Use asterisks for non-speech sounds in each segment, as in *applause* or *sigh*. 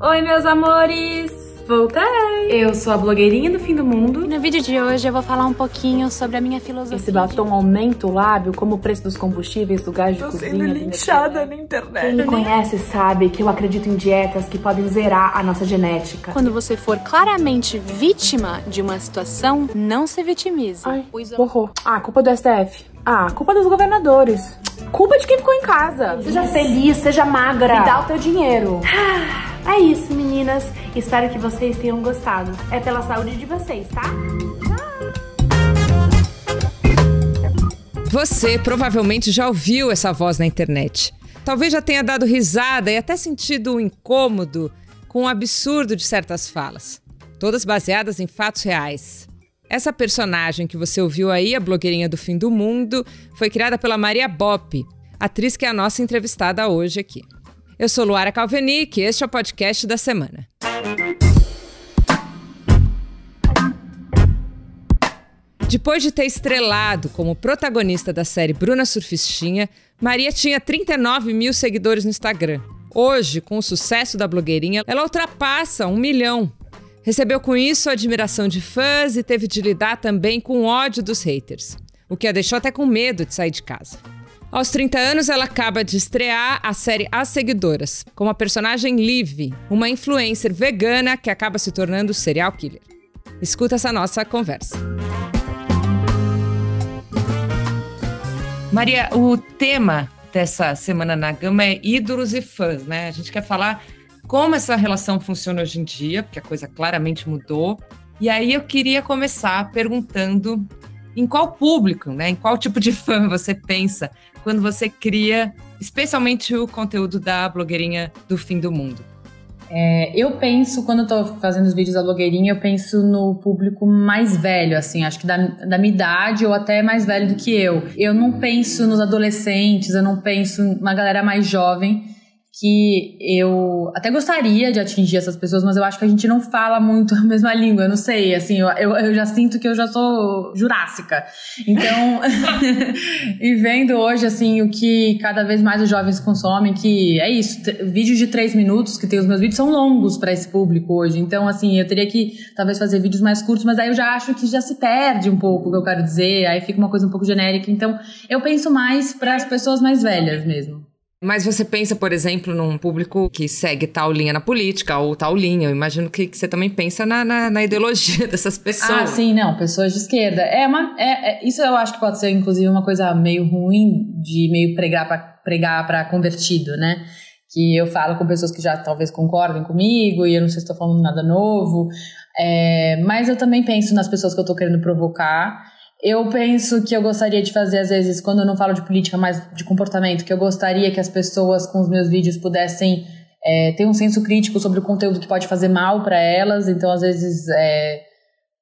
Oi, meus amores! Voltei! Eu sou a blogueirinha do fim do mundo. E no vídeo de hoje eu vou falar um pouquinho sobre a minha filosofia. Esse batom aumenta o lábio como o preço dos combustíveis do gás de Tô cozinha. sendo do linchada na Quem internet. me conhece sabe que eu acredito em dietas que podem zerar a nossa genética. Quando você for claramente vítima de uma situação, não se vitimize. Ai, borrou. Ah, culpa do STF. Ah, culpa dos governadores. Culpa de quem ficou em casa. Seja feliz, seja magra. Me dá o teu dinheiro. É isso, meninas. Espero que vocês tenham gostado. É pela saúde de vocês, tá? Você provavelmente já ouviu essa voz na internet. Talvez já tenha dado risada e até sentido um incômodo com o absurdo de certas falas, todas baseadas em fatos reais. Essa personagem que você ouviu aí, a blogueirinha do fim do mundo, foi criada pela Maria Bop, atriz que é a nossa entrevistada hoje aqui. Eu sou Luara Calvenic e este é o podcast da semana. Depois de ter estrelado como protagonista da série Bruna Surfistinha, Maria tinha 39 mil seguidores no Instagram. Hoje, com o sucesso da blogueirinha, ela ultrapassa um milhão. Recebeu com isso a admiração de fãs e teve de lidar também com o ódio dos haters, o que a deixou até com medo de sair de casa. Aos 30 anos, ela acaba de estrear a série As Seguidoras, com a personagem Liv, uma influencer vegana que acaba se tornando serial killer. Escuta essa nossa conversa. Maria, o tema dessa semana na Gama é ídolos e fãs, né? A gente quer falar como essa relação funciona hoje em dia, porque a coisa claramente mudou. E aí eu queria começar perguntando em qual público, né? Em qual tipo de *laughs* fã você pensa quando você cria, especialmente o conteúdo da blogueirinha do fim do mundo. É, eu penso, quando eu tô fazendo os vídeos da blogueirinha, eu penso no público mais velho, assim, acho que da, da minha idade ou até mais velho do que eu. Eu não penso nos adolescentes, eu não penso numa galera mais jovem, que eu até gostaria de atingir essas pessoas, mas eu acho que a gente não fala muito *laughs* a mesma língua, eu não sei, assim, eu, eu, já sinto que eu já sou jurássica. Então, *laughs* e vendo hoje, assim, o que cada vez mais os jovens consomem, que é isso, vídeos de três minutos, que tem os meus vídeos, são longos para esse público hoje. Então, assim, eu teria que talvez fazer vídeos mais curtos, mas aí eu já acho que já se perde um pouco o que eu quero dizer, aí fica uma coisa um pouco genérica. Então, eu penso mais para as pessoas mais velhas mesmo. Mas você pensa, por exemplo, num público que segue tal linha na política ou tal linha. Eu imagino que, que você também pensa na, na, na ideologia *laughs* dessas pessoas. Ah, sim, não, pessoas de esquerda. É uma, é, é- isso eu acho que pode ser, inclusive, uma coisa meio ruim de meio pregar para pregar convertido, né? Que eu falo com pessoas que já talvez concordem comigo e eu não sei se estou falando nada novo. É, mas eu também penso nas pessoas que eu tô querendo provocar. Eu penso que eu gostaria de fazer, às vezes, quando eu não falo de política, mas de comportamento, que eu gostaria que as pessoas com os meus vídeos pudessem é, ter um senso crítico sobre o conteúdo que pode fazer mal para elas. Então, às vezes, é,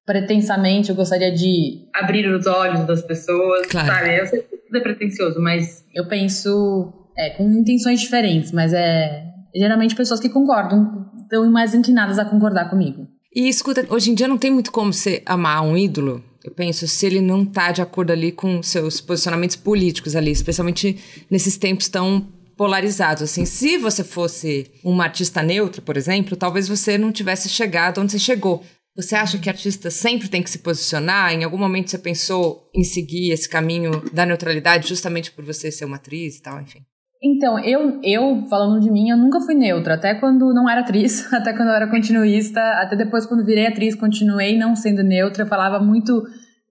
pretensamente, eu gostaria de abrir os olhos das pessoas, Claro. sabe? Eu sei que tudo é pretencioso, mas eu penso é, com intenções diferentes, mas é geralmente pessoas que concordam, estão mais inclinadas a concordar comigo. E escuta, hoje em dia não tem muito como você amar um ídolo. Eu penso, se ele não tá de acordo ali com seus posicionamentos políticos ali, especialmente nesses tempos tão polarizados, assim. Se você fosse uma artista neutra, por exemplo, talvez você não tivesse chegado onde você chegou. Você acha que artista sempre tem que se posicionar? Em algum momento você pensou em seguir esse caminho da neutralidade justamente por você ser uma atriz e tal, enfim? Então, eu, eu, falando de mim, eu nunca fui neutra, até quando não era atriz, *laughs* até quando eu era continuista, até depois quando virei atriz, continuei não sendo neutra, eu falava muito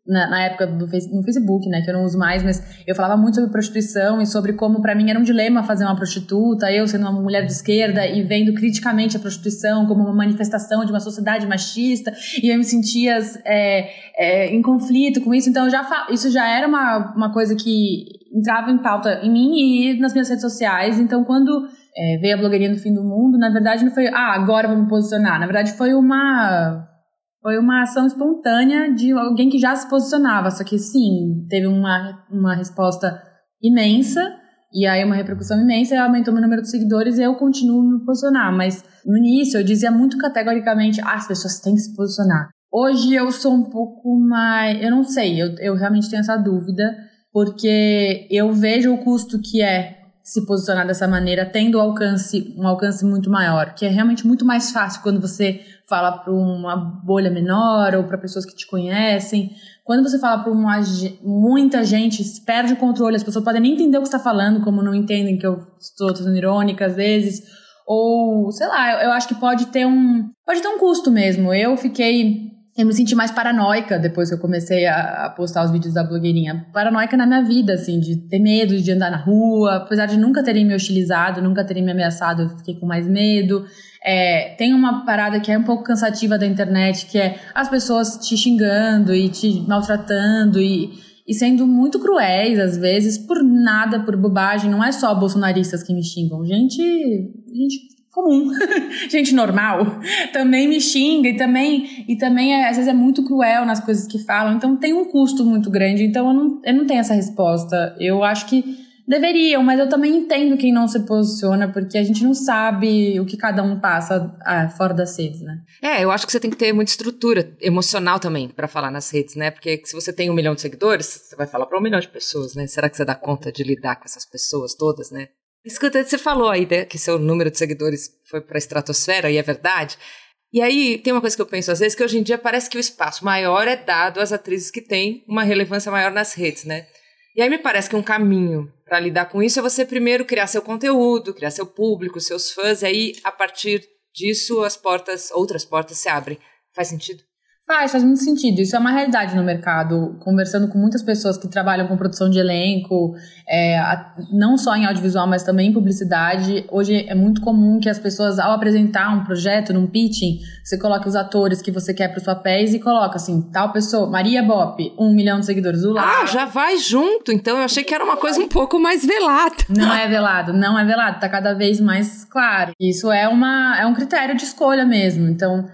na, na época do no Facebook, né, que eu não uso mais, mas eu falava muito sobre prostituição e sobre como pra mim era um dilema fazer uma prostituta, eu sendo uma mulher de esquerda e vendo criticamente a prostituição como uma manifestação de uma sociedade machista, e eu me sentia é, é, em conflito com isso, então já isso já era uma, uma coisa que entrava em pauta em mim e nas minhas redes sociais, então quando é, veio a blogueirinha do fim do mundo, na verdade não foi, ah, agora vou me posicionar, na verdade foi uma foi uma ação espontânea de alguém que já se posicionava, só que sim, teve uma, uma resposta imensa, e aí uma repercussão imensa, e aumentou meu número de seguidores e eu continuo me posicionar, mas no início eu dizia muito categoricamente, ah, as pessoas têm que se posicionar. Hoje eu sou um pouco mais, eu não sei, eu, eu realmente tenho essa dúvida, porque eu vejo o custo que é se posicionar dessa maneira, tendo alcance, um alcance muito maior, que é realmente muito mais fácil quando você fala para uma bolha menor ou para pessoas que te conhecem. Quando você fala para muita gente, perde o controle, as pessoas podem nem entender o que está falando, como não entendem que eu estou sendo irônica às vezes, ou sei lá, eu acho que pode ter um pode ter um custo mesmo. Eu fiquei eu me senti mais paranoica depois que eu comecei a, a, postar os vídeos da blogueirinha. Paranoica na minha vida, assim, de ter medo de andar na rua. Apesar de nunca terem me hostilizado, nunca terem me ameaçado, eu fiquei com mais medo. É, tem uma parada que é um pouco cansativa da internet, que é as pessoas te xingando e te maltratando e, e sendo muito cruéis, às vezes, por nada, por bobagem. Não é só bolsonaristas que me xingam. Gente, gente comum, *laughs* gente normal, também me xinga e também, e também é, às vezes é muito cruel nas coisas que falam, então tem um custo muito grande, então eu não, eu não tenho essa resposta. Eu acho que deveriam, mas eu também entendo quem não se posiciona, porque a gente não sabe o que cada um passa ah, fora das redes, né? É, eu acho que você tem que ter muita estrutura emocional também para falar nas redes, né? Porque se você tem um milhão de seguidores, você vai falar para um milhão de pessoas, né? Será que você dá conta de lidar com essas pessoas todas, né? Escuta, você falou aí né, que seu número de seguidores foi para a estratosfera, e é verdade. E aí tem uma coisa que eu penso às vezes, que hoje em dia parece que o espaço maior é dado às atrizes que têm uma relevância maior nas redes, né? E aí me parece que um caminho para lidar com isso é você primeiro criar seu conteúdo, criar seu público, seus fãs, e aí a partir disso as portas, outras portas se abrem. Faz sentido? Faz, faz muito sentido. Isso é uma realidade no mercado. Conversando com muitas pessoas que trabalham com produção de elenco, é, não só em audiovisual, mas também em publicidade. Hoje é muito comum que as pessoas, ao apresentar um projeto, num pitching, você coloque os atores que você quer para os papéis e coloca assim, tal pessoa, Maria Bop, um milhão de seguidores. O ah, já vai junto. Então eu achei que era uma coisa um pouco mais velada. Não é velado, não é velado. Tá cada vez mais claro. Isso é, uma, é um critério de escolha mesmo. Então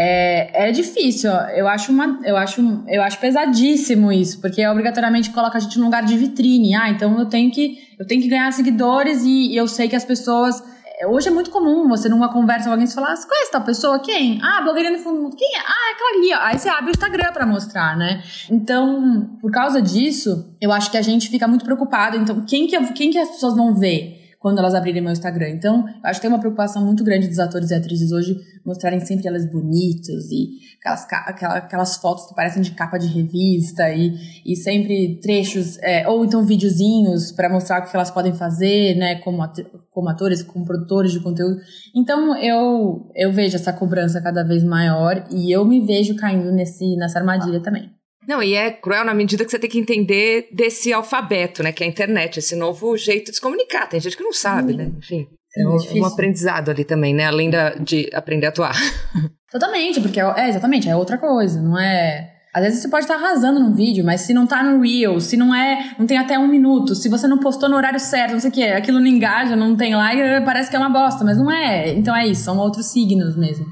é, é difícil, eu acho, uma, eu, acho, eu acho pesadíssimo isso, porque obrigatoriamente coloca a gente num lugar de vitrine. Ah, então eu tenho que, eu tenho que ganhar seguidores e, e eu sei que as pessoas. É, hoje é muito comum você numa conversa com alguém você falar, você conhece tal pessoa? Quem? Ah, blogueirinha do fundo. Quem é? Ah, é aquela ali. Aí você abre o Instagram para mostrar, né? Então, por causa disso, eu acho que a gente fica muito preocupado. Então, quem que, quem que as pessoas vão ver? Quando elas abrirem meu Instagram. Então, acho que tem uma preocupação muito grande dos atores e atrizes hoje mostrarem sempre elas bonitas e aquelas, aquelas fotos que parecem de capa de revista e, e sempre trechos, é, ou então videozinhos para mostrar o que elas podem fazer, né, como, como atores, como produtores de conteúdo. Então, eu, eu vejo essa cobrança cada vez maior e eu me vejo caindo nesse, nessa armadilha também. Não, e é cruel na medida que você tem que entender desse alfabeto, né? Que é a internet, esse novo jeito de se comunicar. Tem gente que não sabe, né? Enfim. É um, é um, aprendizado ali também, né? Além da, de aprender a atuar. *laughs* Totalmente, porque é, é, exatamente, é outra coisa, não é. Às vezes você pode estar arrasando num vídeo, mas se não tá no Reel, se não é. não tem até um minuto, se você não postou no horário certo, não sei o que, aquilo não engaja, não tem like, parece que é uma bosta, mas não é. Então é isso, são outros signos mesmo.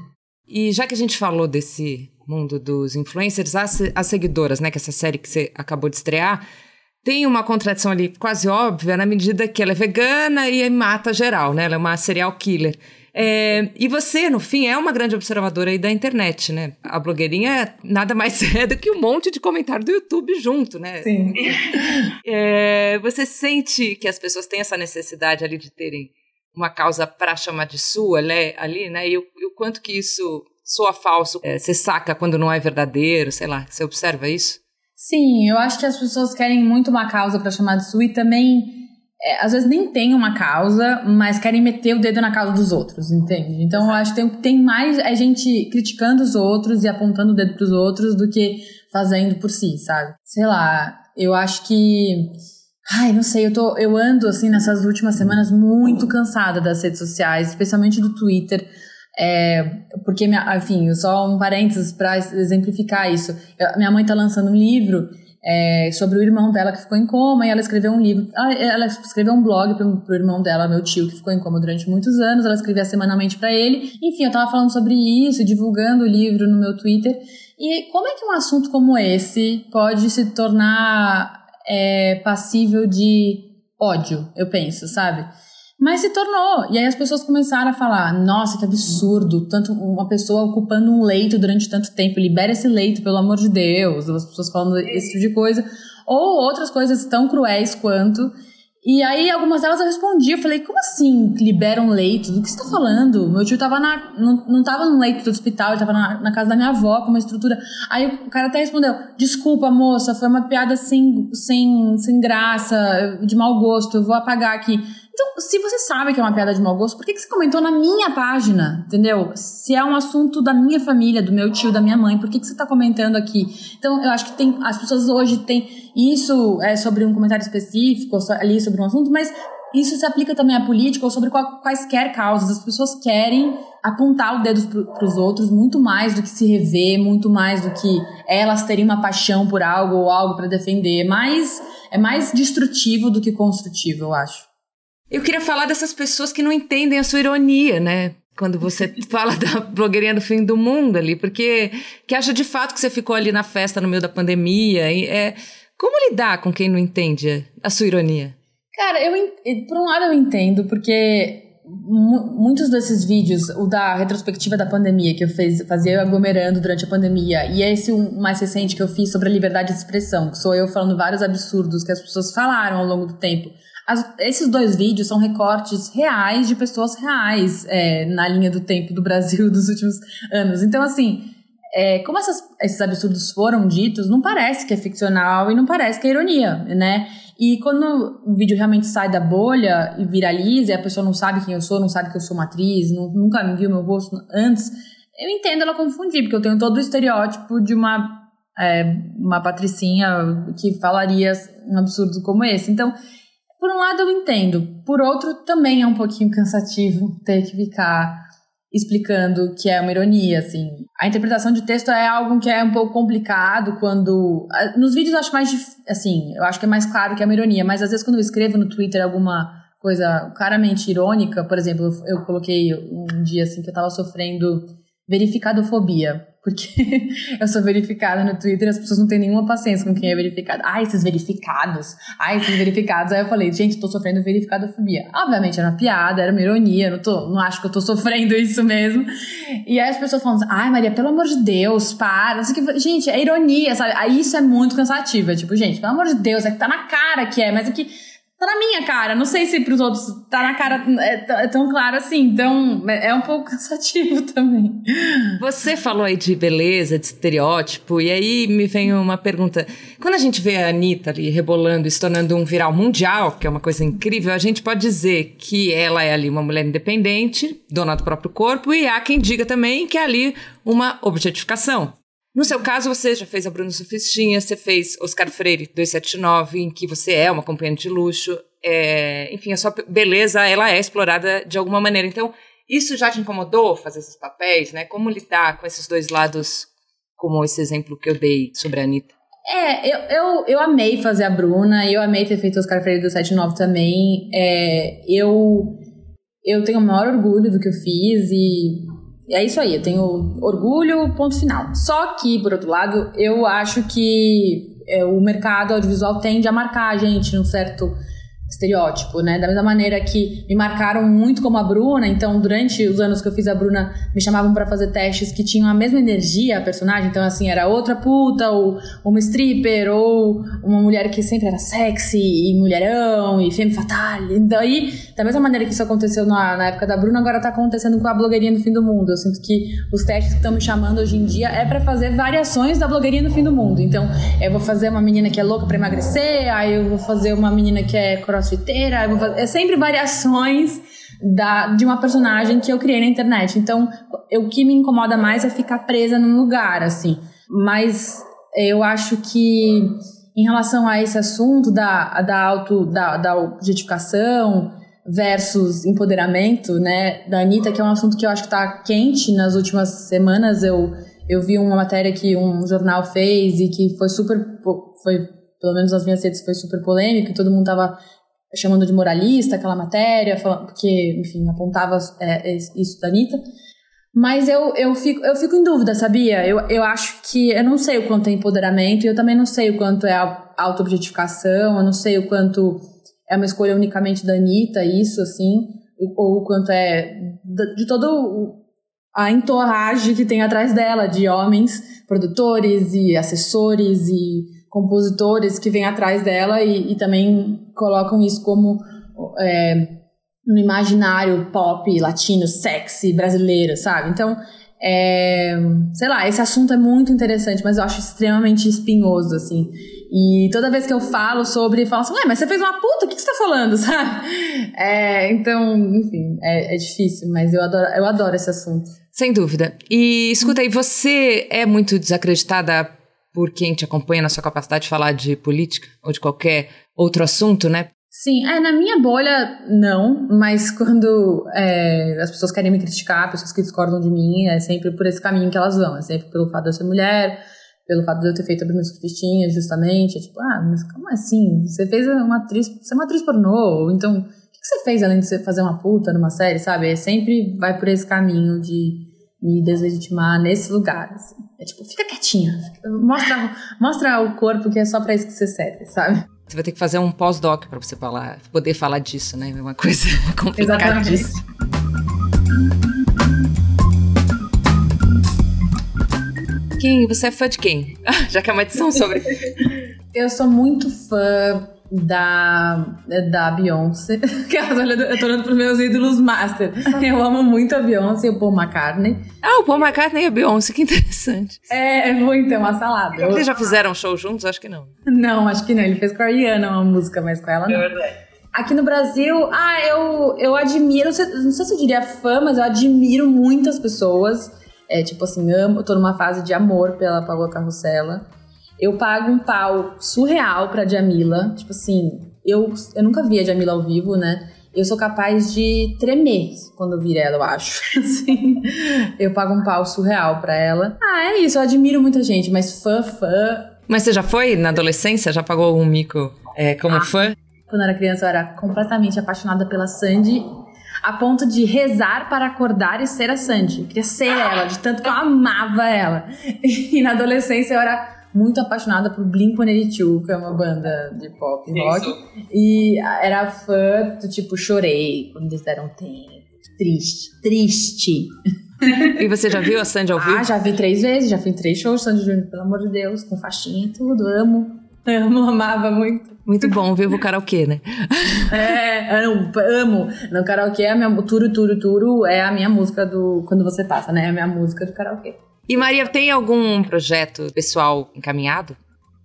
E já que a gente falou desse mundo dos influencers, as, as seguidoras, né, que essa série que você acabou de estrear, tem uma contradição ali quase óbvia na medida que ela é vegana e mata geral, né? Ela é uma serial killer. É, e você, no fim, é uma grande observadora aí da internet, né? A blogueirinha nada mais *laughs* é do que um monte de comentário do YouTube junto, né? Sim. *laughs* É, você sente que as pessoas têm essa necessidade ali de terem uma causa para chamar de sua né, ali, né? E o, e o quanto que isso soa falso, é, você saca quando não é verdadeiro, sei lá, você observa isso? Sim, eu acho que as pessoas querem muito uma causa para chamar de sua e também é, às vezes nem tem uma causa, mas querem meter o dedo na causa dos outros, entende? Então eu acho que tem, tem mais a gente criticando os outros e apontando o dedo pros outros do que fazendo por si, sabe? Sei lá, eu acho que. Ai, não sei, eu, tô, eu ando assim nessas últimas semanas muito cansada das redes sociais, especialmente do Twitter é, porque, minha, enfim, só um parênteses para exemplificar isso. Eu, minha mãe está lançando um livro é, sobre o irmão dela que ficou em coma e ela escreveu um livro. Ela, ela escreveu um blog pro, pro irmão dela, meu tio, que ficou em coma durante muitos anos. Ela escrevia semanalmente para ele. Enfim, eu tava falando sobre isso, divulgando o livro no meu Twitter. E como é que um assunto como esse pode se tornar é, passível de ódio, eu penso, sabe? Mas se tornou. E aí as pessoas começaram a falar: nossa, que absurdo, tanto uma pessoa ocupando um leito durante tanto tempo, libera esse leito, pelo amor de Deus. As pessoas falando esse tipo de coisa. Ou outras coisas tão cruéis quanto. E aí, algumas delas eu respondi. Eu falei, como assim liberam leito? Do que você tá falando? Meu tio tava na, não, não tava no leito do hospital, ele tava na, na casa da minha avó, com uma estrutura. Aí o cara até respondeu: Desculpa, moça, foi uma piada sem, sem, sem graça, de mau gosto, eu vou apagar aqui. Então, se você sabe que é uma piada de mau gosto, por que, que você comentou na minha página? Entendeu? Se é um assunto da minha família, do meu tio, da minha mãe, por que, que você está comentando aqui? Então, eu acho que tem. As pessoas hoje têm. Isso é sobre um comentário específico, ali sobre um assunto, mas isso se aplica também à política ou sobre quaisquer causas. As pessoas querem apontar o dedo para os outros muito mais do que se rever, muito mais do que elas terem uma paixão por algo ou algo para defender. Mas é mais destrutivo do que construtivo, eu acho. Eu queria falar dessas pessoas que não entendem a sua ironia, né? Quando você *laughs* fala da blogueirinha do fim do mundo ali, porque que acha de fato que você ficou ali na festa no meio da pandemia. E é, como lidar com quem não entende a sua ironia? Cara, eu por um lado eu entendo, porque muitos desses vídeos, o da retrospectiva da pandemia, que eu fez, fazia aglomerando durante a pandemia, e esse um mais recente que eu fiz sobre a liberdade de expressão, que sou eu falando vários absurdos que as pessoas falaram ao longo do tempo. As, esses dois vídeos são recortes reais de pessoas reais é, na linha do tempo do Brasil *laughs* dos últimos anos. Então, assim, é, como essas, esses absurdos foram ditos, não parece que é ficcional e não parece que é ironia, né? E quando o vídeo realmente sai da bolha e viraliza, e a pessoa não sabe quem eu sou, não sabe que eu sou uma atriz, não, nunca viu meu rosto antes, eu entendo ela confundir, porque eu tenho todo o estereótipo de uma, é, uma patricinha que falaria um absurdo como esse. Então, por um lado eu entendo, por outro também é um pouquinho cansativo ter que ficar explicando que é uma ironia, assim. A interpretação de texto é algo que é um pouco complicado quando... Nos vídeos eu acho mais, assim, eu acho que é mais claro que é uma ironia, mas às vezes quando eu escrevo no Twitter alguma coisa claramente irônica, por exemplo, eu coloquei um dia, assim, que eu tava sofrendo verificadofobia porque *laughs* eu sou verificada no Twitter e as pessoas não têm nenhuma paciência com quem é verificado. Ai, esses verificados. Ai, esses verificados. Aí eu falei, gente, tô sofrendo verificadofobia. Obviamente era uma piada, era uma ironia, não, tô, não acho que eu tô sofrendo *laughs* isso mesmo. E aí as pessoas falam assim, ai, Maria, pelo amor de Deus, para. Gente, é ironia, sabe? Aí isso é muito cansativo. É tipo, gente, pelo amor de Deus, é que tá na cara que é, mas é que tá na minha cara. Não sei se pros outros tá na cara é, é, tão claro assim. Então é um pouco *laughs* cansativo também. Você falou aí de beleza, de estereótipo, e aí me vem uma pergunta. Quando a gente vê a Anitta ali rebolando, se tornando um viral mundial, que é uma coisa incrível, a gente pode dizer que ela é ali uma mulher independente, dona do próprio corpo, e há quem diga também que é ali uma objetificação. No seu caso, você já fez a Bruna Sufistinha, você fez Oscar Freire 279, em que você é uma companhia de luxo. É, enfim, a sua beleza ela é explorada de alguma maneira. Então, isso já te incomodou fazer esses papéis, né? Como lidar com esses dois lados, como esse exemplo que eu dei sobre a Anitta? É, eu, eu, eu amei fazer a Bruna, eu amei ter feito Oscar Freire do 79 também. É, eu, eu tenho o maior orgulho do que eu fiz e é isso aí, eu tenho orgulho, ponto final. Só que, por outro lado, eu acho que é, o mercado audiovisual tende a marcar a gente num certo estereótipo, né? Da mesma maneira que me marcaram muito como a Bruna, então durante os anos que eu fiz a Bruna, me chamavam para fazer testes que tinham a mesma energia a personagem, então assim, era outra puta, ou uma stripper, ou uma mulher que sempre era sexy, e mulherão, e femme fatale. E daí, da mesma maneira que isso aconteceu na, na época da Bruna, agora tá acontecendo com a blogueirinha do fim do mundo. Eu sinto que os testes que estão me chamando hoje em dia é para fazer variações da blogueirinha do fim do mundo. Então, eu vou fazer uma menina que é louca para emagrecer, aí eu vou fazer uma menina que é crossfiteira, é sempre variações da, de uma personagem que eu criei na internet. Então, o que me incomoda mais é ficar presa num lugar, assim. Mas eu acho que em relação a esse assunto da, da, auto, da, da objetificação versus empoderamento, né, da Anitta, que é um assunto que eu acho que está quente nas últimas semanas. Eu, eu vi uma matéria que um jornal fez e que foi super, foi, pelo menos nas minhas redes, foi super polêmico, todo mundo tava chamando de moralista aquela matéria, falando, porque, enfim, apontava é, isso da Anitta. Mas eu, eu, fico, eu fico em dúvida, sabia? Eu, eu acho que. Eu não sei o quanto é empoderamento e eu também não sei o quanto é auto-objetificação, eu não sei o quanto é uma escolha unicamente da Anitta, isso, assim, ou o quanto é de todo a entorragem que tem atrás dela, de homens, produtores e assessores e compositores que vêm atrás dela e, e também colocam isso como é, no imaginário pop latino, sexy, brasileiro, sabe? Então, é, sei lá, esse assunto é muito interessante, mas eu acho extremamente espinhoso, assim. E toda vez que eu falo sobre, eu falo assim, ué, mas você fez uma puta, o que, que você tá falando, *laughs* sabe? É, então, enfim, é, é, difícil, mas eu adoro, eu adoro esse assunto. Sem dúvida. E escuta aí, você é muito desacreditada por quem te acompanha na sua capacidade de falar de política ou de qualquer outro assunto, né? Sim, é, na minha bolha, não, mas quando é, as pessoas querem me criticar, pessoas que discordam de mim, é sempre por esse caminho que elas vão, é sempre pelo fato de eu ser mulher, pelo fato de eu ter feito a Bruna Surfistinha, justamente, é tipo, ah, mas como assim? Você fez uma atriz, você é uma atriz pornô, então, o que você fez além de você fazer uma puta numa série, sabe? É sempre vai por esse caminho de me deslegitimar nesse lugar, assim. É tipo, fica quietinha, mostra, mostra o corpo que é só pra isso que você serve, sabe? Você vai ter que fazer um pós-doc para você falar, poder falar disso, né? É uma coisa *laughs* complicadíssima. Quem? Você é fã de quem? *laughs* Já que é uma edição sobre. Eu sou muito fã da, da Beyoncé. *laughs* eu tô olhando pros meus ídolos master. Eu amo muito a Beyoncé e o Paul McCartney. Ah, o Paul McCartney e a Beyoncé, que interessante. É, é muito, é uma salada. Eles já fizeram show juntos? Acho que não. Não, acho que não. Ele fez com a Ariana uma música, mas com ela não. É. Aqui no Brasil, ah, eu, eu admiro, não sei, não sei se eu diria fã, mas eu admiro muitas pessoas. É tipo assim, amo, tô numa fase de amor pela Paula Carrossela. Eu pago um pau surreal pra Jamila. Tipo assim, eu, eu nunca vi a Jamila ao vivo, né? Eu sou capaz de tremer quando eu vir ela, eu acho. *laughs* Assim, eu pago um pau surreal pra ela. Ah, é isso, eu admiro muita gente, mas fã, fã. Mas você já foi na adolescência? Já pagou algum mico é, como ah, fã? Quando eu era criança, eu era completamente apaixonada pela Sandy a ponto de rezar para acordar e ser a Sandy. Eu queria ser ela, de tanto que eu amava ela. *laughs* E na adolescência eu era muito apaixonada por Blink-182, que é uma banda de pop e rock. E era fã do tipo, chorei quando eles deram tempo. Triste, triste. *laughs* e você já viu a Sandy ao vivo? Ah, já vi três vezes, já fiz três shows, Sandy Júnior, pelo amor de Deus, com faixinha e tudo, amo. *laughs* Amo, amava muito. Muito bom, vivo o karaokê, né? é, amo, amo. No karaokê, a minha, Turo, Turo, Turo é a minha música do... Quando você passa, né? É a minha música do karaokê. E Maria, tem algum projeto pessoal encaminhado?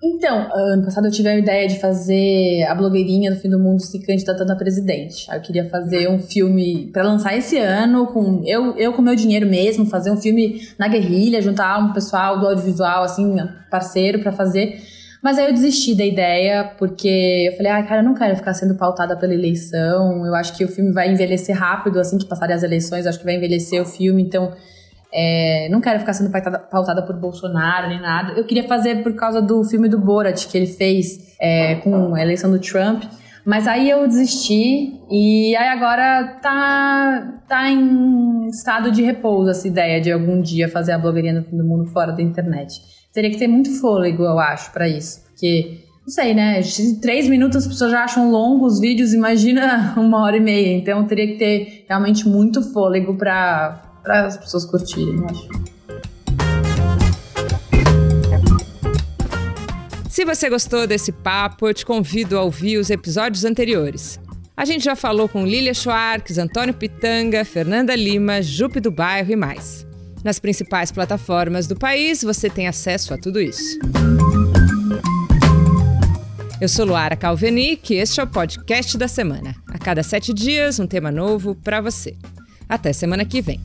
Então, ano passado eu tive a ideia de fazer a blogueirinha do fim do mundo se candidatando a presidente. Eu queria fazer um filme para lançar esse ano, com eu, eu com meu dinheiro mesmo, fazer um filme na guerrilha, juntar um pessoal do audiovisual, assim, parceiro para fazer. Mas aí eu desisti da ideia, porque eu falei, ah, cara, eu não quero ficar sendo pautada pela eleição. Eu acho que o filme vai envelhecer rápido, assim que passarem as eleições, acho que vai envelhecer o filme, então é, não quero ficar sendo pautada, pautada, por Bolsonaro nem nada. Eu queria fazer por causa do filme do Borat que ele fez é, com a eleição do Trump. Mas aí eu desisti e aí agora tá, tá em estado de repouso essa ideia de algum dia fazer a blogueirinha no fim do mundo fora da internet. Teria que ter muito fôlego, eu acho, para isso. Porque, não sei, né? Três minutos as pessoas já acham longos os vídeos, imagina *laughs* uma hora e meia. Então teria que ter realmente muito fôlego para para as pessoas curtirem, eu acho. Se você gostou desse papo, eu te convido a ouvir os episódios anteriores. A gente já falou com Lilia Schwartz, Antônio Pitanga, Fernanda Lima, Jupe do Bairro e mais. Nas principais plataformas do país, você tem acesso a tudo isso. Eu sou Luara Calvenic e este é o podcast da semana. A cada sete dias, um tema novo para você. Até semana que vem.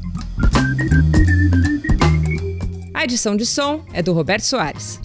A edição de som é do Roberto Soares.